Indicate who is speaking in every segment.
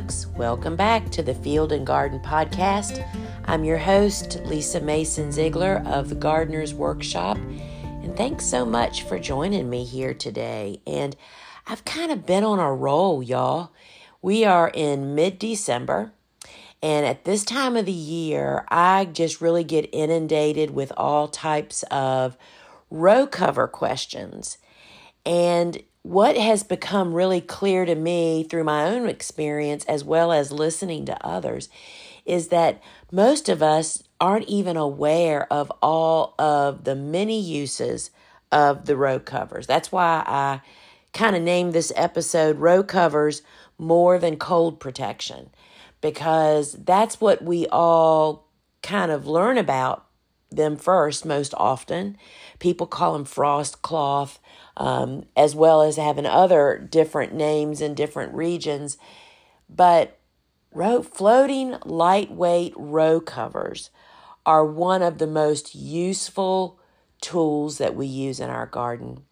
Speaker 1: folks. Welcome back to the Field and Garden Podcast. I'm your host, Lisa Mason Ziegler of the Gardener's Workshop. And thanks so much for joining me here today. And I've kind of been on a roll, y'all. We are in mid December. And at this time of the year, I just really get inundated with all types of row cover questions. And what has become really clear to me through my own experience as well as listening to others is that most of us aren't even aware of all of the many uses of the row covers. That's why I kind of named this episode Row Covers More Than Cold Protection, because that's what we all kind of learn about them first most often. People call them frost cloth um, as well as having other different names in different regions. But row, floating lightweight row covers are one of the most useful tools that we use in our garden.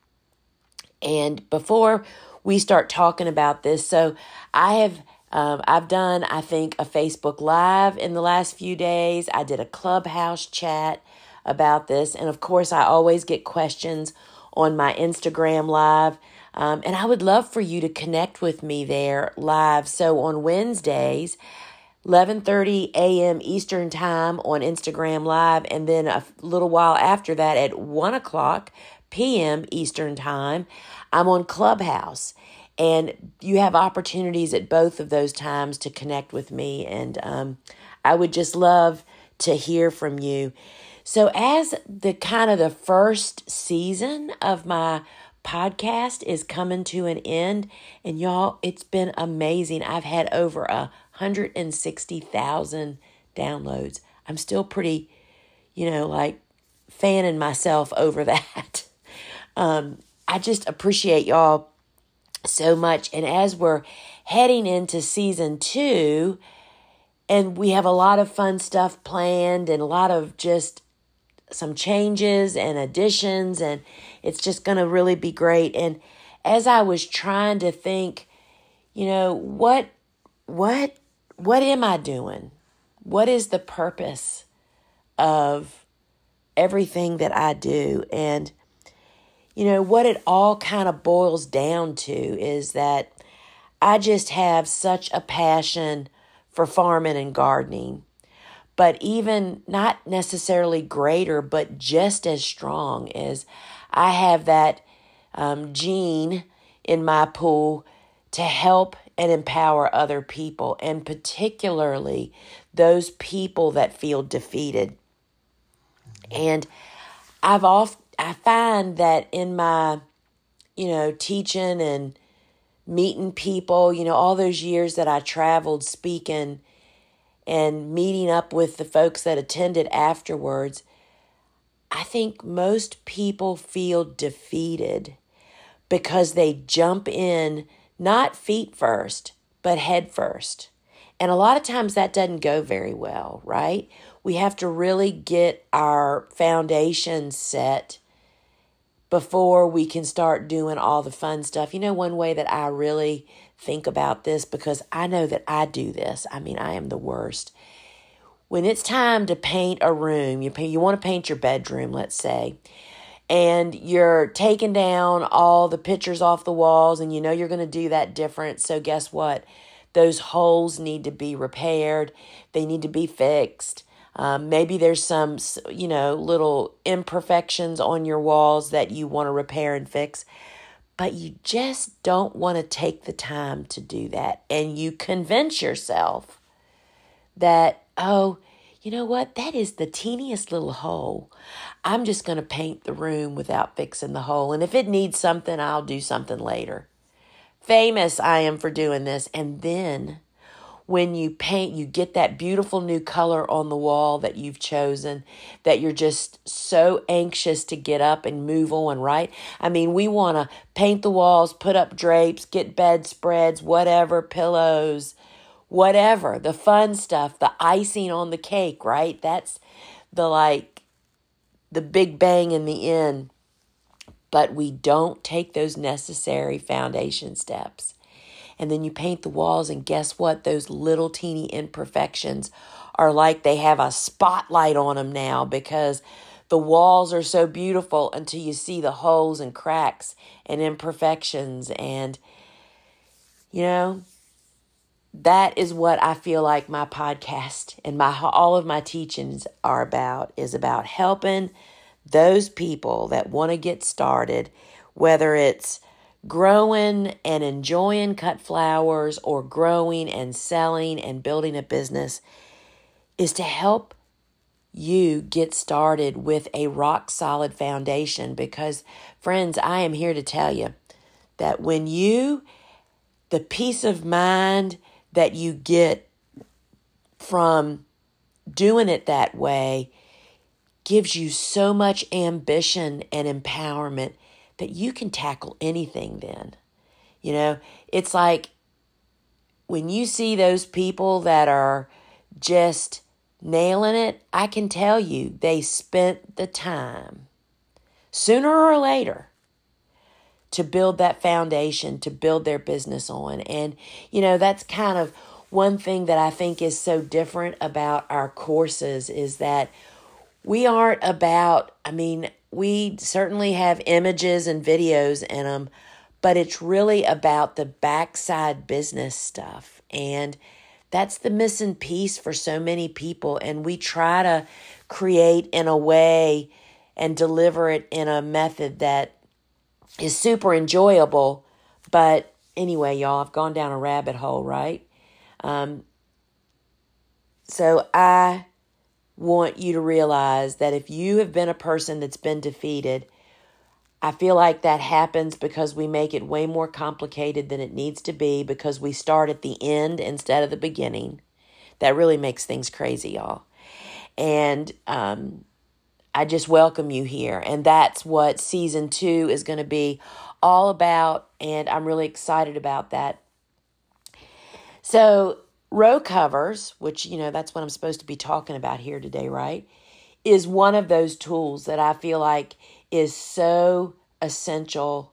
Speaker 1: And before we start talking about this, so I have um, I've done, I think, a Facebook Live in the last few days. I did a clubhouse chat about this. And of course, I always get questions on my Instagram live. Um, and I would love for you to connect with me there live. So on Wednesdays, 11:30 a.m. Eastern Time on Instagram Live, and then a little while after that at 1 o'clock p.m. Eastern Time, I'm on Clubhouse. And you have opportunities at both of those times to connect with me. And um, I would just love to hear from you. So, as the kind of the first season of my podcast is coming to an end, and y'all, it's been amazing. I've had over a hundred and sixty thousand downloads. I'm still pretty, you know, like fanning myself over that. Um, I just appreciate y'all so much. And as we're heading into season two, and we have a lot of fun stuff planned and a lot of just some changes and additions, and it's just going to really be great. And as I was trying to think, you know, what, what, what am I doing? What is the purpose of everything that I do? And, you know, what it all kind of boils down to is that I just have such a passion for farming and gardening but even not necessarily greater, but just as strong as I have that um, gene in my pool to help and empower other people, and particularly those people that feel defeated. And I've oft I find that in my, you know, teaching and meeting people, you know, all those years that I traveled speaking and meeting up with the folks that attended afterwards, I think most people feel defeated because they jump in not feet first, but head first. And a lot of times that doesn't go very well, right? We have to really get our foundation set before we can start doing all the fun stuff. You know, one way that I really think about this because I know that I do this. I mean, I am the worst. When it's time to paint a room, you pay, you want to paint your bedroom, let's say, and you're taking down all the pictures off the walls and you know you're going to do that different. So guess what? Those holes need to be repaired. They need to be fixed. Um, maybe there's some, you know, little imperfections on your walls that you want to repair and fix but you just don't want to take the time to do that. And you convince yourself that, oh, you know what? That is the teeniest little hole. I'm just going to paint the room without fixing the hole. And if it needs something, I'll do something later. Famous I am for doing this. And then when you paint, you get that beautiful new color on the wall that you've chosen that you're just so anxious to get up and move on, right? I mean, we want to paint the walls, put up drapes, get bedspreads, whatever, pillows, whatever, the fun stuff, the icing on the cake, right? That's the like the big bang in the end. But we don't take those necessary foundation steps. And then you paint the walls, and guess what? Those little teeny imperfections are like they have a spotlight on them now because the walls are so beautiful until you see the holes and cracks and imperfections. And, you know, that is what I feel like my podcast and my all of my teachings are about is about helping those people that want to get started, whether it's growing and enjoying cut flowers or growing and selling and building a business is to help you get started with a rock solid foundation because friends, I am here to tell you that when you the peace of mind that you get from doing it that way gives you so much ambition and empowerment that you can tackle anything then. You know, it's like when you see those people that are just nailing it, I can tell you they spent the time sooner or later to build that foundation, to build their business on. And, you know, that's kind of one thing that I think is so different about our courses is that we aren't about, I mean, we certainly have images and videos in them, but it's really about the backside business stuff. And that's the missing piece for so many people. And we try to create in a way and deliver it in a method that is super enjoyable. But anyway, y'all, I've gone down a rabbit hole, right? Um, so I want you to realize that if you have been a person that's been defeated, I feel like that happens because we make it way more complicated than it needs to be because we start at the end instead of the beginning. That really makes things crazy, y'all. And um, I just welcome you here. And that's what season two is going to be all about. And I'm really excited about that. So, row covers, which, you know, that's what I'm supposed to be talking about here today, right? Is one of those tools that I feel like is so essential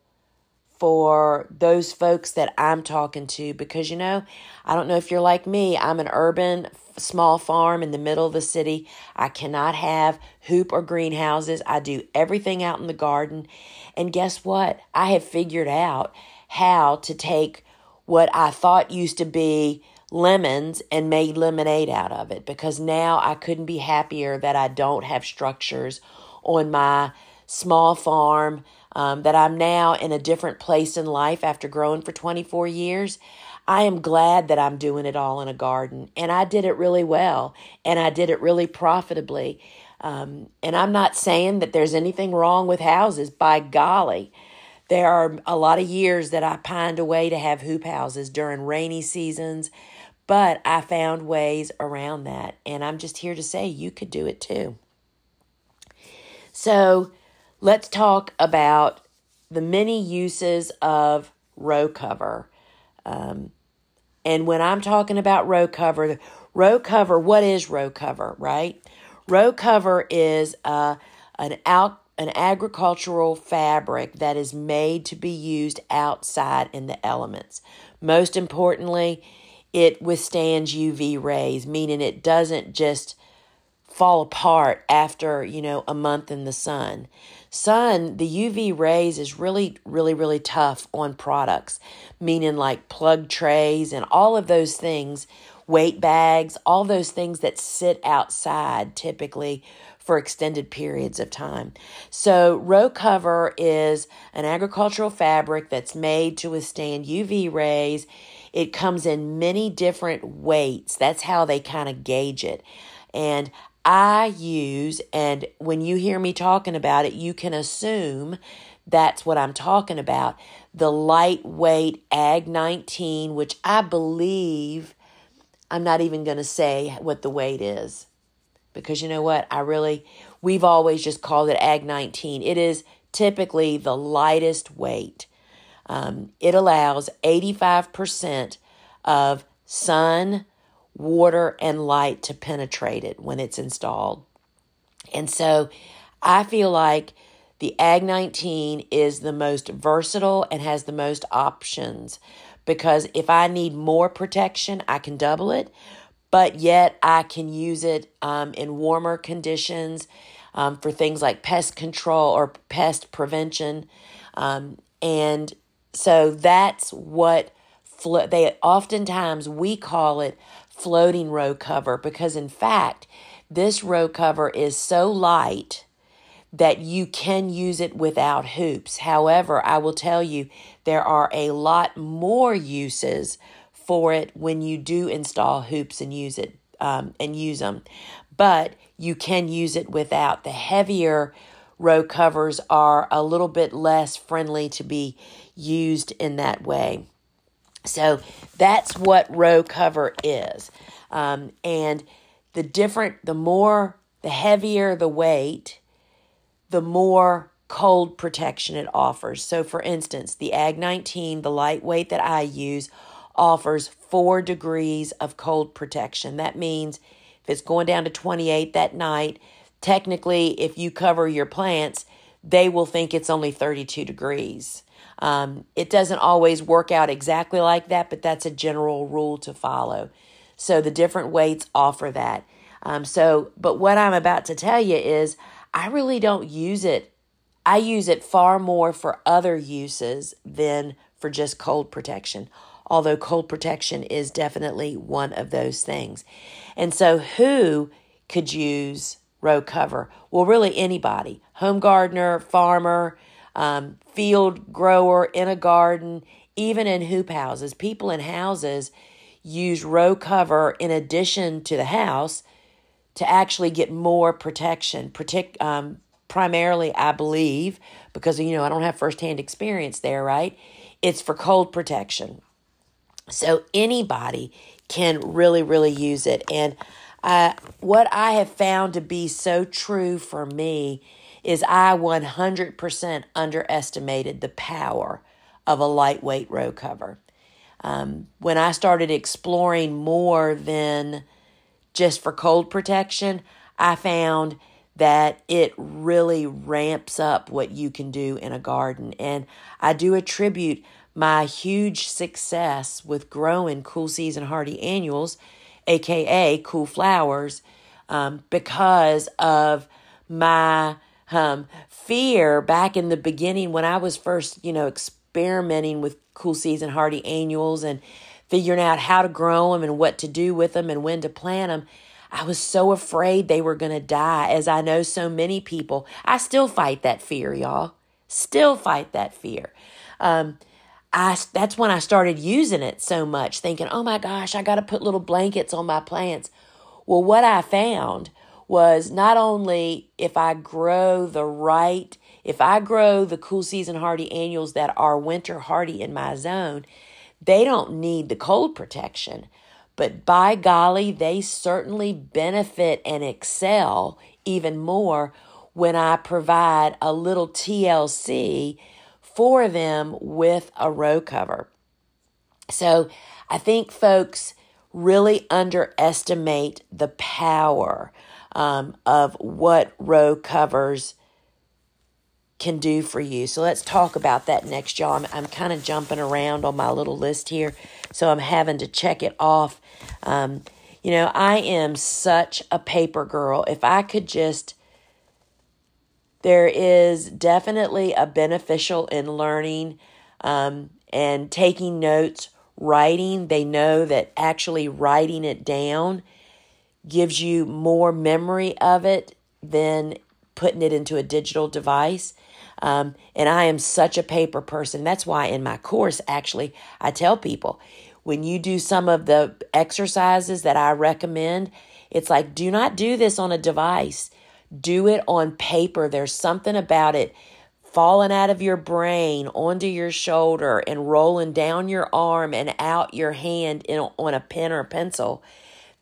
Speaker 1: for those folks that I'm talking to because, you know, I don't know if you're like me, I'm an urban small farm in the middle of the city. I cannot have hoop or greenhouses. I do everything out in the garden. And guess what? I have figured out how to take what I thought used to be lemons and made lemonade out of it because now I couldn't be happier that I don't have structures on my small farm, um, that I'm now in a different place in life after growing for 24 years. I am glad that I'm doing it all in a garden. And I did it really well. And I did it really profitably. Um, and I'm not saying that there's anything wrong with houses. By golly, there are a lot of years that I pined away to have hoop houses during rainy seasons. But I found ways around that. And I'm just here to say you could do it too. So let's talk about the many uses of row cover. Um, and when I'm talking about row cover, row cover, what is row cover, right? Row cover is uh, an out an agricultural fabric that is made to be used outside in the elements. Most importantly, it withstands UV rays, meaning it doesn't just fall apart after, you know, a month in the sun sun, the UV rays is really, really, really tough on products, meaning like plug trays and all of those things, weight bags, all those things that sit outside typically for extended periods of time. So, row cover is an agricultural fabric that's made to withstand UV rays. It comes in many different weights. That's how they kind of gauge it. And I use, and when you hear me talking about it, you can assume that's what I'm talking about. The lightweight Ag 19, which I believe, I'm not even going to say what the weight is because you know what? I really, we've always just called it Ag 19. It is typically the lightest weight. Um, it allows 85% of sun, water and light to penetrate it when it's installed. And so I feel like the Ag 19 is the most versatile and has the most options because if I need more protection, I can double it, but yet I can use it um, in warmer conditions um, for things like pest control or pest prevention. Um, and so that's what flo- they oftentimes we call it floating row cover because in fact this row cover is so light that you can use it without hoops. However, I will tell you there are a lot more uses for it when you do install hoops and use it um, and use them. But you can use it without. The heavier row covers are a little bit less friendly to be used in that way. So that's what row cover is. Um, and the different, the more, the heavier the weight, the more cold protection it offers. So, for instance, the Ag 19, the lightweight that I use, offers four degrees of cold protection. That means if it's going down to 28 that night, technically, if you cover your plants, they will think it's only 32 degrees. Um, it doesn't always work out exactly like that, but that's a general rule to follow. So the different weights offer that. Um, so, but what I'm about to tell you is I really don't use it. I use it far more for other uses than for just cold protection, although cold protection is definitely one of those things. And so, who could use row cover? Well, really anybody home gardener, farmer, um, field grower in a garden, even in hoop houses. People in houses use row cover in addition to the house to actually get more protection, Protect, um, primarily, I believe, because, you know, I don't have firsthand experience there, right? It's for cold protection. So anybody can really, really use it. And uh, what I have found to be so true for me is I 100% underestimated the power of a lightweight row cover. Um, when I started exploring more than just for cold protection, I found that it really ramps up what you can do in a garden. And I do attribute my huge success with growing Cool Season Hardy Annuals, aka Cool Flowers, um, because of my um, fear back in the beginning when I was first, you know, experimenting with Cool Season Hardy Annuals and figuring out how to grow them and what to do with them and when to plant them. I was so afraid they were going to die, as I know so many people. I still fight that fear, y'all. Still fight that fear. Um, I that's when I started using it so much, thinking, "Oh my gosh, I got to put little blankets on my plants." Well, what I found was not only if I grow the right, if I grow the cool season hardy annuals that are winter hardy in my zone, they don't need the cold protection. But by golly, they certainly benefit and excel even more when I provide a little TLC for them with a row cover. So I think folks really underestimate the power um, of what row covers can do for you. So let's talk about that next, y'all. I'm, I'm kind of jumping around on my little list here, so I'm having to check it off. Um, you know, I am such a paper girl. If I could just, there is definitely a beneficial in learning um, and taking notes, writing. They know that actually writing it down gives you more memory of it than putting it into a digital device. Um, and I am such a paper person. That's why in my course, actually, I tell people when you do some of the exercises that I recommend, it's like, do not do this on a device. Do it on paper. There's something about it falling out of your brain onto your shoulder and rolling down your arm and out your hand in, on a pen or a pencil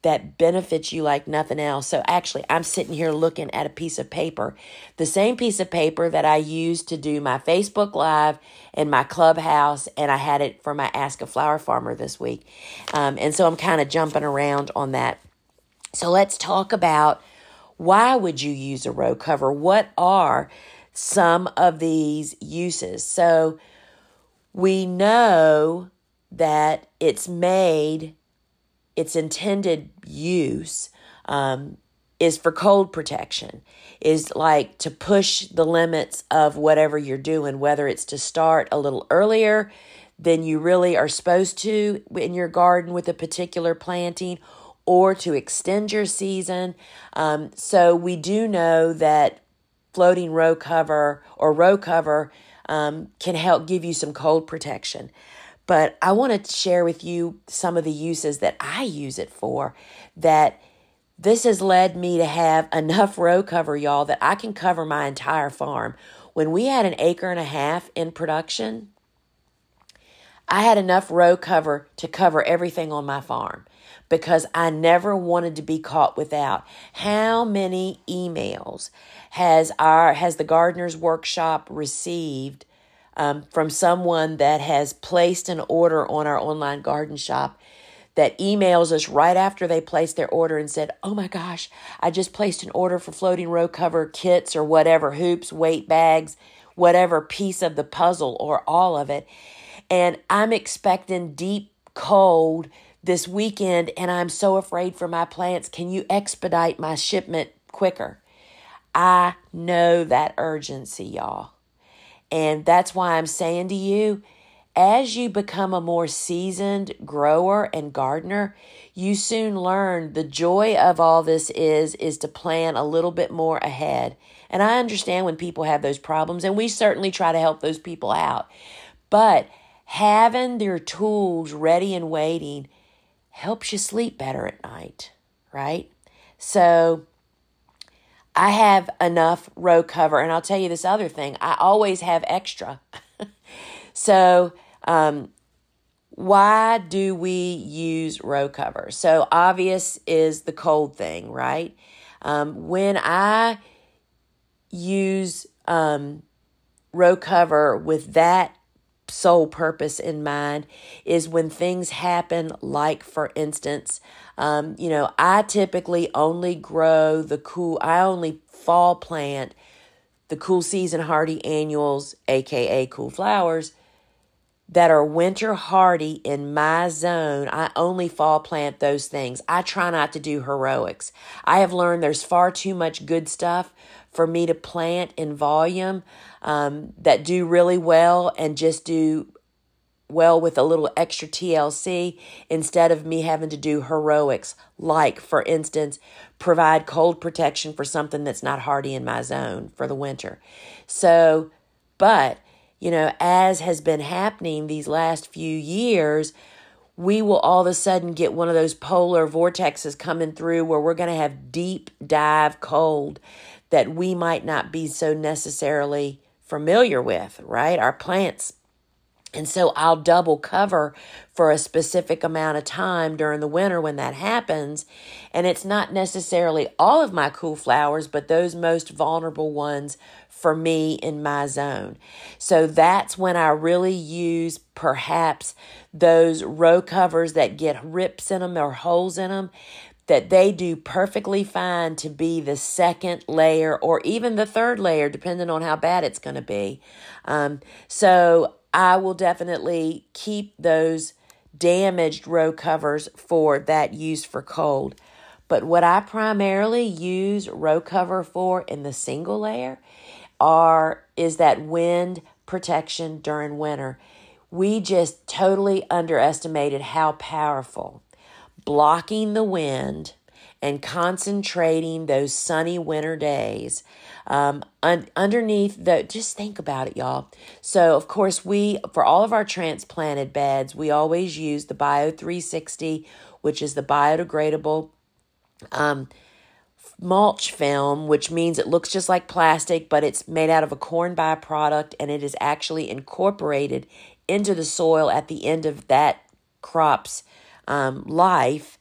Speaker 1: that benefits you like nothing else. So actually, I'm sitting here looking at a piece of paper, the same piece of paper that I used to do my Facebook Live and my Clubhouse, and I had it for my Ask a Flower Farmer this week. Um, and so I'm kind of jumping around on that. So let's talk about why would you use a row cover? What are some of these uses. So we know that it's made, its intended use um, is for cold protection, is like to push the limits of whatever you're doing, whether it's to start a little earlier than you really are supposed to in your garden with a particular planting or to extend your season. Um, so we do know that floating row cover or row cover um, can help give you some cold protection. But I want to share with you some of the uses that I use it for that this has led me to have enough row cover, y'all, that I can cover my entire farm. When we had an acre and a half in production, I had enough row cover to cover everything on my farm because I never wanted to be caught without. How many emails has our has the gardener's workshop received um, from someone that has placed an order on our online garden shop that emails us right after they placed their order and said, Oh my gosh, I just placed an order for floating row cover kits or whatever, hoops, weight bags, whatever piece of the puzzle or all of it. And I'm expecting deep cold this weekend and I'm so afraid for my plants. Can you expedite my shipment quicker? I know that urgency, y'all. And that's why I'm saying to you, as you become a more seasoned grower and gardener, you soon learn the joy of all this is is to plan a little bit more ahead. And I understand when people have those problems and we certainly try to help those people out. But having your tools ready and waiting helps you sleep better at night, right? So I have enough row cover. And I'll tell you this other thing I always have extra. so, um, why do we use row cover? So, obvious is the cold thing, right? Um, when I use um, row cover with that sole purpose in mind is when things happen, like for instance, um, you know, I typically only grow the cool, I only fall plant the cool season hardy annuals, aka cool flowers, that are winter hardy in my zone. I only fall plant those things. I try not to do heroics. I have learned there's far too much good stuff for me to plant in volume um, that do really well and just do well with a little extra TLC instead of me having to do heroics, like, for instance, provide cold protection for something that's not hardy in my zone for the winter. So, but, you know, as has been happening these last few years, we will all of a sudden get one of those polar vortexes coming through where we're going to have deep dive cold that we might not be so necessarily familiar with, right? Our plants and so I'll double cover for a specific amount of time during the winter when that happens. And it's not necessarily all of my cool flowers, but those most vulnerable ones for me in my zone. So that's when I really use perhaps those row covers that get rips in them or holes in them that they do perfectly fine to be the second layer or even the third layer, depending on how bad it's going to be. Um, so I will definitely keep those damaged row covers for that use for cold. But what I primarily use row cover for in the single layer are is that wind protection during winter. We just totally underestimated how powerful blocking the wind and concentrating those sunny winter days. Um, un- underneath the just think about it y'all. So of course we for all of our transplanted beds we always use the bio 360 which is the biodegradable um, mulch film which means it looks just like plastic but it's made out of a corn byproduct and it is actually incorporated into the soil at the end of that crop's um, life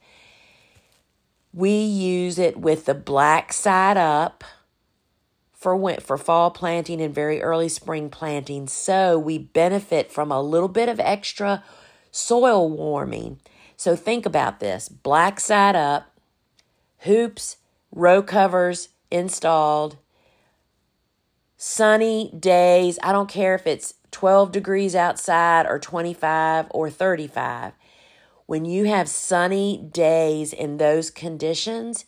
Speaker 1: we use it with the black side up for for fall planting and very early spring planting. So we benefit from a little bit of extra soil warming. So think about this: black side up, hoops, row covers installed, sunny days, I don't care if it's 12 degrees outside or 25 or 35. When you have sunny days in those conditions,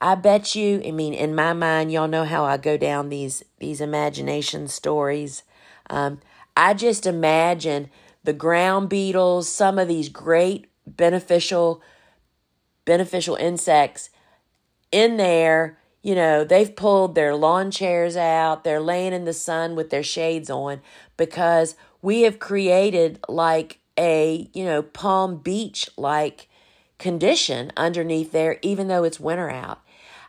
Speaker 1: I bet you, I mean, in my mind, y'all know how I go down these these imagination stories. Um, I just imagine the ground beetles, some of these great beneficial beneficial insects in there you know, they've pulled their lawn chairs out, they're laying in the sun with their shades on because we have created like a, you know, Palm Beach like condition underneath there, even though it's winter out.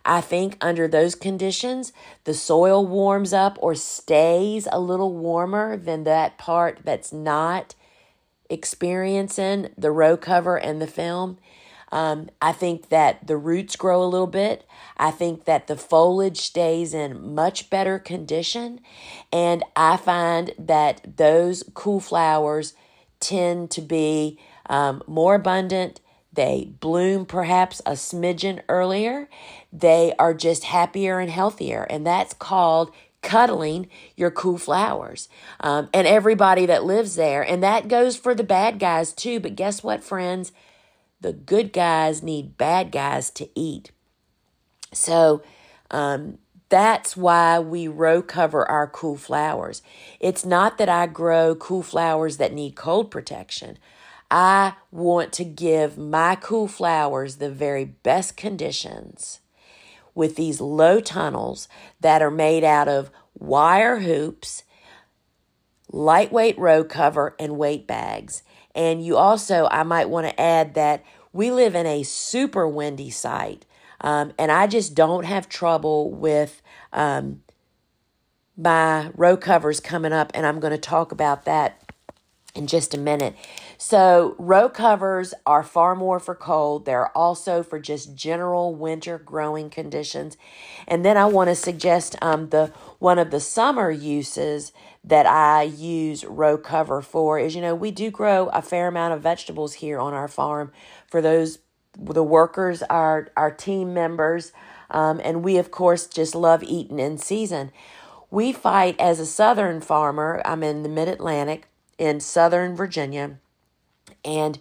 Speaker 1: I think under those conditions, the soil warms up or stays a little warmer than that part that's not experiencing the row cover and the film. Um, I think that the roots grow a little bit. I think that the foliage stays in much better condition. And I find that those cool flowers tend to be um, more abundant. They bloom perhaps a smidgen earlier. They are just happier and healthier. And that's called cuddling your cool flowers um, and everybody that lives there. And that goes for the bad guys too. But guess what, friends? The good guys need bad guys to eat. So um, that's why we row cover our cool flowers. It's not that I grow cool flowers that need cold protection. I want to give my cool flowers the very best conditions with these low tunnels that are made out of wire hoops, lightweight row cover, and weight bags. And you also, I might want to add that we live in a super windy site. Um, and I just don't have trouble with um, my row covers coming up. And I'm going to talk about that in just a minute. So, row covers are far more for cold. They're also for just general winter growing conditions. And then I want to suggest um, the one of the summer uses that I use row cover for is you know, we do grow a fair amount of vegetables here on our farm for those the workers, are our team members, um, and we of course just love eating in season. We fight as a southern farmer. I'm in the Mid Atlantic in southern Virginia and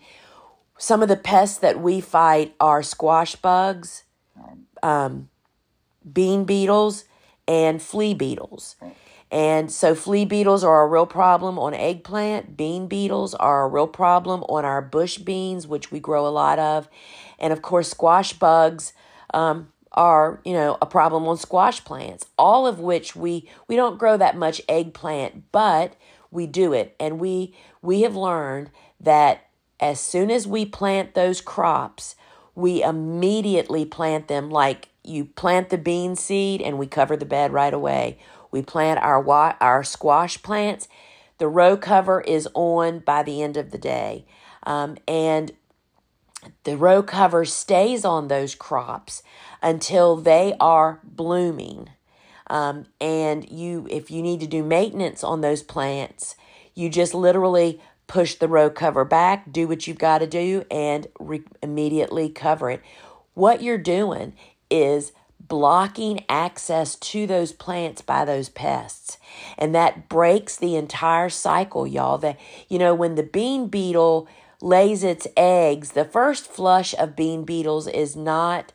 Speaker 1: some of the pests that we fight are squash bugs, um, bean beetles, and flea beetles. And so, flea beetles are a real problem on eggplant. Bean beetles are a real problem on our bush beans, which we grow a lot of. And of course, squash bugs um, are, you know, a problem on squash plants, all of which we, we don't grow that much eggplant, but we do it. And we, we have learned that as soon as we plant those crops, we immediately plant them like you plant the bean seed and we cover the bed right away. We plant our our squash plants. The row cover is on by the end of the day. Um, and the row cover stays on those crops until they are blooming. Um, and you, if you need to do maintenance on those plants, you just literally push the row cover back, do what you've got to do, and re- immediately cover it. What you're doing is blocking access to those plants by those pests. And that breaks the entire cycle, y'all. That you know, when the bean beetle lays its eggs, the first flush of bean beetles is not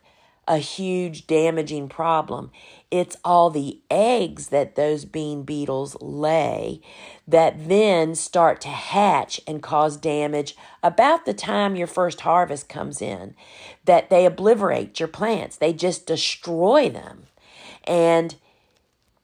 Speaker 1: a huge damaging problem. It's all the eggs that those bean beetles lay that then start to hatch and cause damage about the time your first harvest comes in. That they obliterate your plants, they just destroy them. And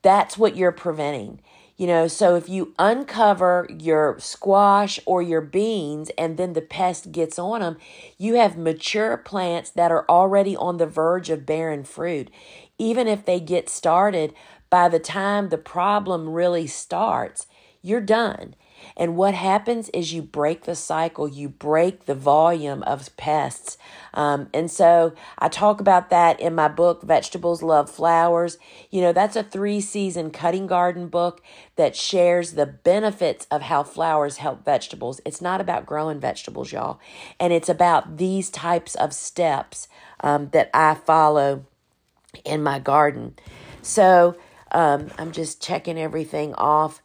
Speaker 1: that's what you're preventing. You know, so if you uncover your squash or your beans and then the pest gets on them, you have mature plants that are already on the verge of bearing fruit. Even if they get started, by the time the problem really starts, you're done. And what happens is you break the cycle, you break the volume of pests. Um, and so I talk about that in my book, Vegetables Love Flowers. You know, that's a three season cutting garden book that shares the benefits of how flowers help vegetables. It's not about growing vegetables, y'all. And it's about these types of steps um, that I follow in my garden. So, Um, I'm just checking everything off.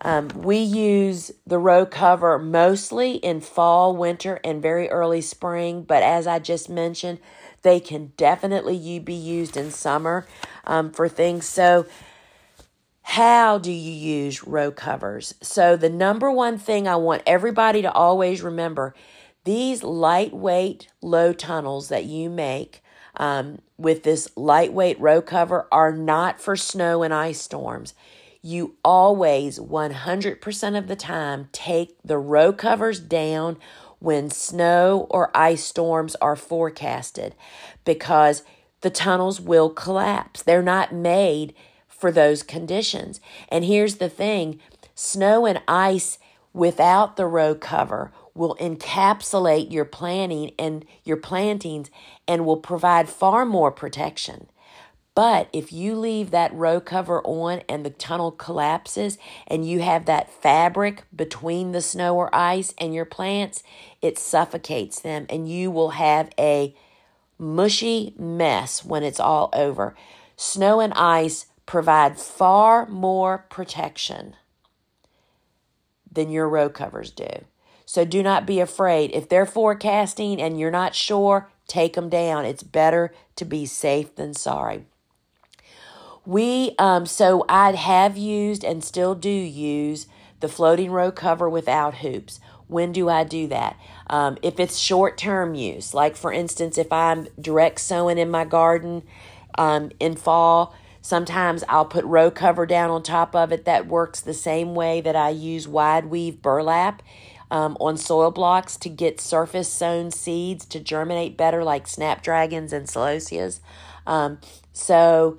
Speaker 1: Um, we use the row cover mostly in fall, winter, and very early spring, but as I just mentioned, they can definitely be used in summer um, for things. So, how do you use row covers? So, the number one thing I want everybody to always remember these lightweight low tunnels that you make um, with this lightweight row cover are not for snow and ice storms you always 100% of the time take the row covers down when snow or ice storms are forecasted because the tunnels will collapse. They're not made for those conditions. And here's the thing snow and ice without the row cover will encapsulate your planting and your plantings and will provide far more protection. But if you leave that row cover on and the tunnel collapses and you have that fabric between the snow or ice and your plants, it suffocates them and you will have a mushy mess when it's all over. Snow and ice provide far more protection than your row covers do. So do not be afraid. If they're forecasting and you're not sure, take them down. It's better to be safe than sorry. We um so I have used and still do use the floating row cover without hoops. When do I do that? Um, if it's short term use, like for instance, if I'm direct sowing in my garden um, in fall, sometimes I'll put row cover down on top of it. That works the same way that I use wide weave burlap um, on soil blocks to get surface sown seeds to germinate better, like snapdragons and celosias. Um, so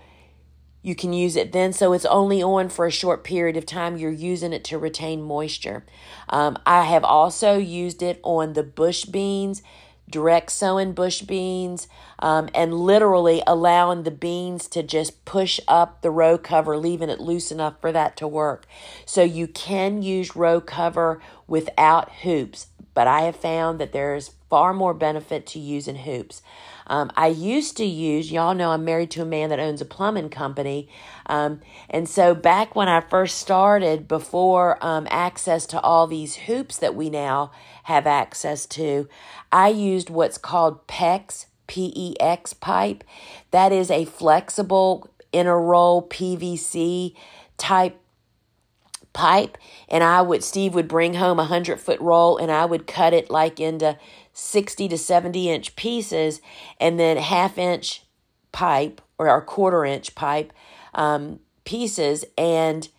Speaker 1: you can use it then. So it's only on for a short period of time. You're using it to retain moisture. Um, I have also used it on the bush beans, direct sowing bush beans, um, and literally allowing the beans to just push up the row cover, leaving it loose enough for that to work. So you can use row cover without hoops, but I have found that there is far more benefit to using hoops. Um, I used to use, y'all know I'm married to a man that owns a plumbing company. Um, and so back when I first started, before um, access to all these hoops that we now have access to, I used what's called PEX, P E X pipe. That is a flexible inner roll PVC type pipe and I would Steve would bring home a hundred foot roll and I would cut it like into 60 to 70 inch pieces and then half inch pipe or a quarter inch pipe um, pieces and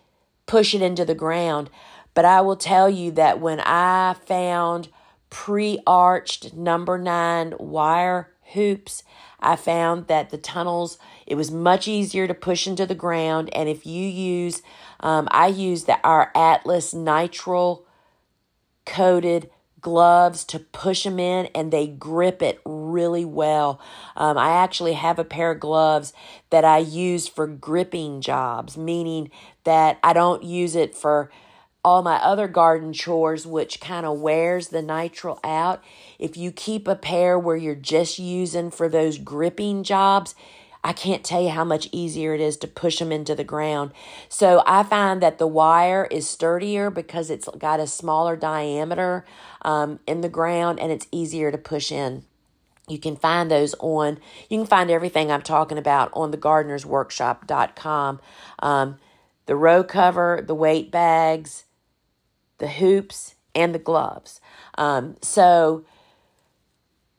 Speaker 1: push it into the ground. But I will tell you that when I found pre arched number nine wire hoops, I found that the tunnels, it was much easier to push into the ground. And if you use, um, I use the, our Atlas nitrile coated gloves to push them in and they grip it really well. Um, I actually have a pair of gloves that I use for gripping jobs, meaning that I don't use it for all my other garden chores, which kind of wears the nitrile out. If you keep a pair where you're just using for those gripping jobs, I can't tell you how much easier it is to push them into the ground. So I find that the wire is sturdier because it's got a smaller diameter um, in the ground and it's easier to push in. You can find those on, you can find everything I'm talking about on the gardenersworkshop.com. Um, the row cover, the weight bags, the hoops, and the gloves. Um, so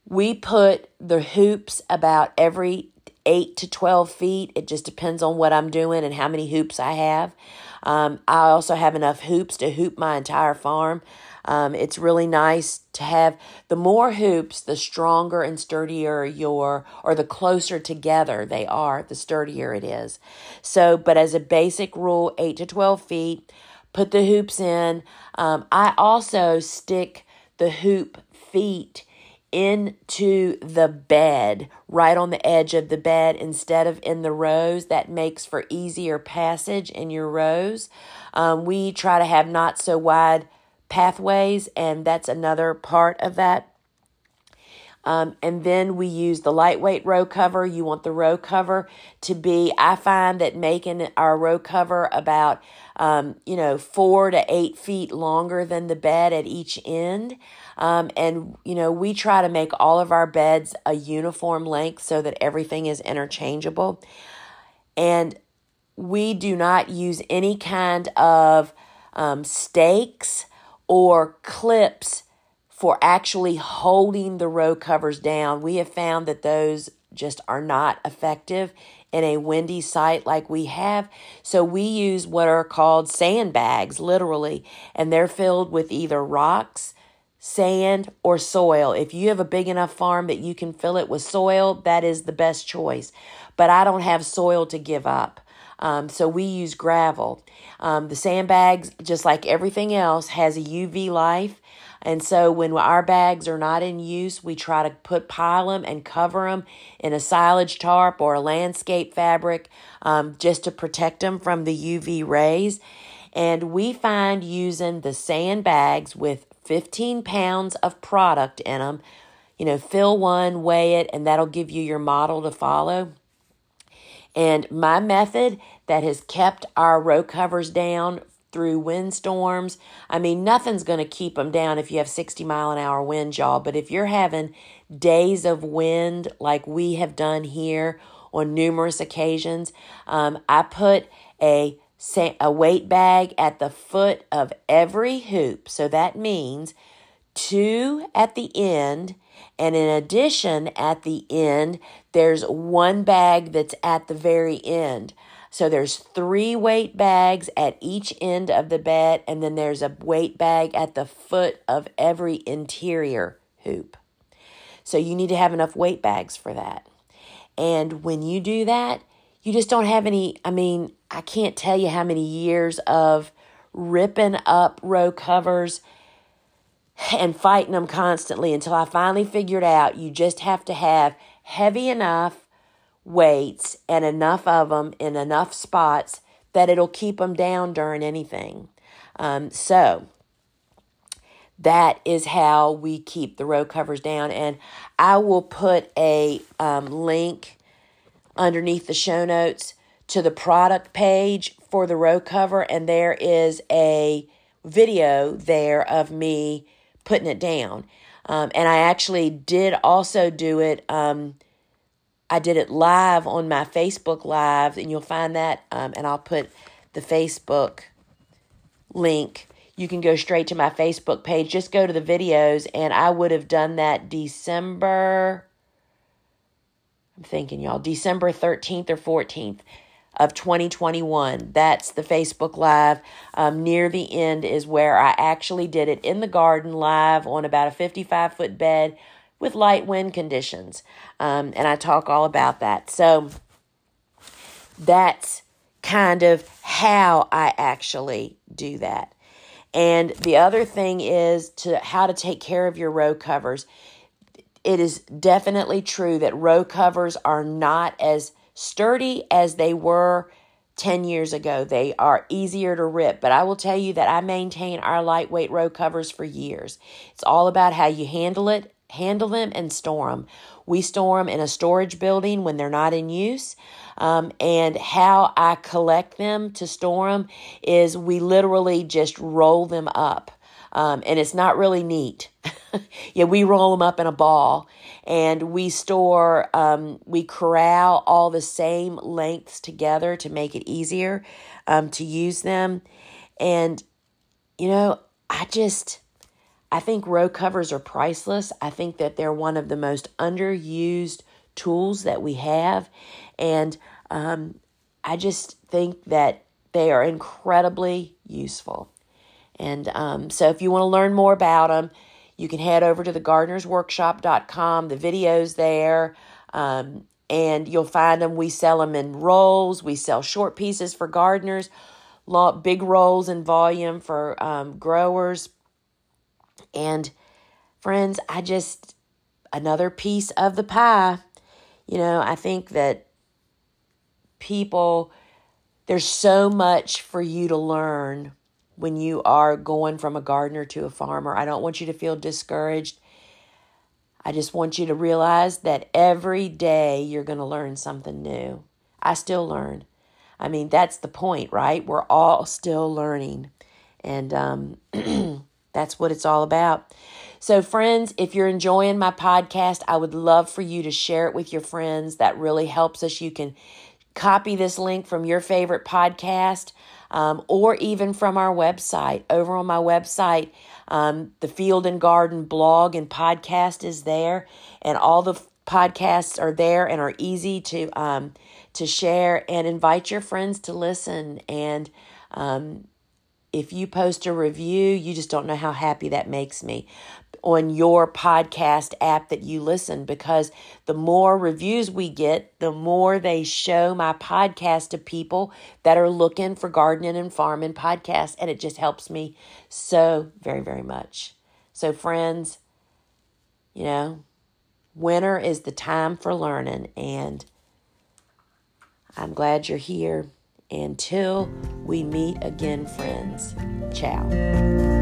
Speaker 1: we put the hoops about every 8 to 12 feet. It just depends on what I'm doing and how many hoops I have. Um, I also have enough hoops to hoop my entire farm. Um, it's really nice to have the more hoops, the stronger and sturdier your, or the closer together they are, the sturdier it is. So, but as a basic rule, 8 to 12 feet, put the hoops in. Um, I also stick the hoop feet into the bed, right on the edge of the bed instead of in the rows. That makes for easier passage in your rows. Um, we try to have not so wide pathways, and that's another part of that. Um, and then we use the lightweight row cover. You want the row cover to be, I find that making our row cover about, um, you know, four to eight feet longer than the bed at each end. Um, and, you know, we try to make all of our beds a uniform length so that everything is interchangeable. And we do not use any kind of um, stakes or clips for actually holding the row covers down. We have found that those just are not effective in a windy site like we have. So we use what are called sandbags, literally, and they're filled with either rocks, sand, or soil. If you have a big enough farm that you can fill it with soil, that is the best choice. But I don't have soil to give up. Um, so we use gravel. Um, the sandbags, just like everything else, has a UV life. And so when our bags are not in use, we try to put pile them and cover them in a silage tarp or a landscape fabric um, just to protect them from the UV rays. And we find using the sandbags with 15 pounds of product in them, you know, fill one, weigh it, and that'll give you your model to follow. And my method that has kept our row covers down through windstorms. I mean, nothing's going to keep them down if you have 60 mile an hour wind, y'all. But if you're having days of wind like we have done here on numerous occasions, um, I put a a weight bag at the foot of every hoop. So that means two at the end. And in addition, at the end, there's one bag that's at the very end. So there's three weight bags at each end of the bed, and then there's a weight bag at the foot of every interior hoop. So you need to have enough weight bags for that. And when you do that, you just don't have any. I mean, I can't tell you how many years of ripping up row covers and fighting them constantly until I finally figured out you just have to have heavy enough weights and enough of them in enough spots that it'll keep them down during anything. Um, so that is how we keep the row covers down. And I will put a um, link underneath the show notes to the product page for the row cover. And there is a video there of me putting it down. Um, and I actually did also do it. Um, I did it live on my Facebook Live, and you'll find that. Um, and I'll put the Facebook link. You can go straight to my Facebook page. Just go to the videos, and I would have done that December. I'm thinking, y'all, December 13th or 14th of 2021. That's the Facebook Live. Um, near the end is where I actually did it in the garden live on about a 55 foot bed with light wind conditions. Um, and I talk all about that. So that's kind of how I actually do that. And the other thing is to how to take care of your row covers. It is definitely true that row covers are not as sturdy as they were 10 years ago. They are easier to rip, but I will tell you that I maintain our lightweight row covers for years. It's all about how you handle it handle them and store them. We store them in a storage building when they're not in use. Um, and how I collect them to store them is we literally just roll them up. Um, and it's not really neat. yeah, we roll them up in a ball and we store, um, we corral all the same lengths together to make it easier um, to use them. And, you know, I just, I think row covers are priceless. I think that they're one of the most underused tools that we have. And um, I just think that they are incredibly useful. And um, so if you want to learn more about them, you can head over to thegardenersworkshop.com. The video's there. Um, and you'll find them. We sell them in rolls. We sell short pieces for gardeners, big rolls in volume for um, growers. And friends, I just, another piece of the pie. You know, I think that people, there's so much for you to learn when you are going from a gardener to a farmer. I don't want you to feel discouraged. I just want you to realize that every day you're going to learn something new. I still learn. I mean, that's the point, right? We're all still learning. And um, that's what it's all about. So, friends, if you're enjoying my podcast, I would love for you to share it with your friends. That really helps us. You can copy this link from your favorite podcast um, or even from our website. Over on my website, um, the Field and Garden blog and podcast is there, and all the podcasts are there and are easy to um, to share and invite your friends to listen and um, if you post a review, you just don't know how happy that makes me on your podcast app that you listen because the more reviews we get, the more they show my podcast to people that are looking for gardening and farming podcasts. And it just helps me so very, very much. So, friends, you know, winter is the time for learning. And I'm glad you're here. Until we meet again, friends. Ciao.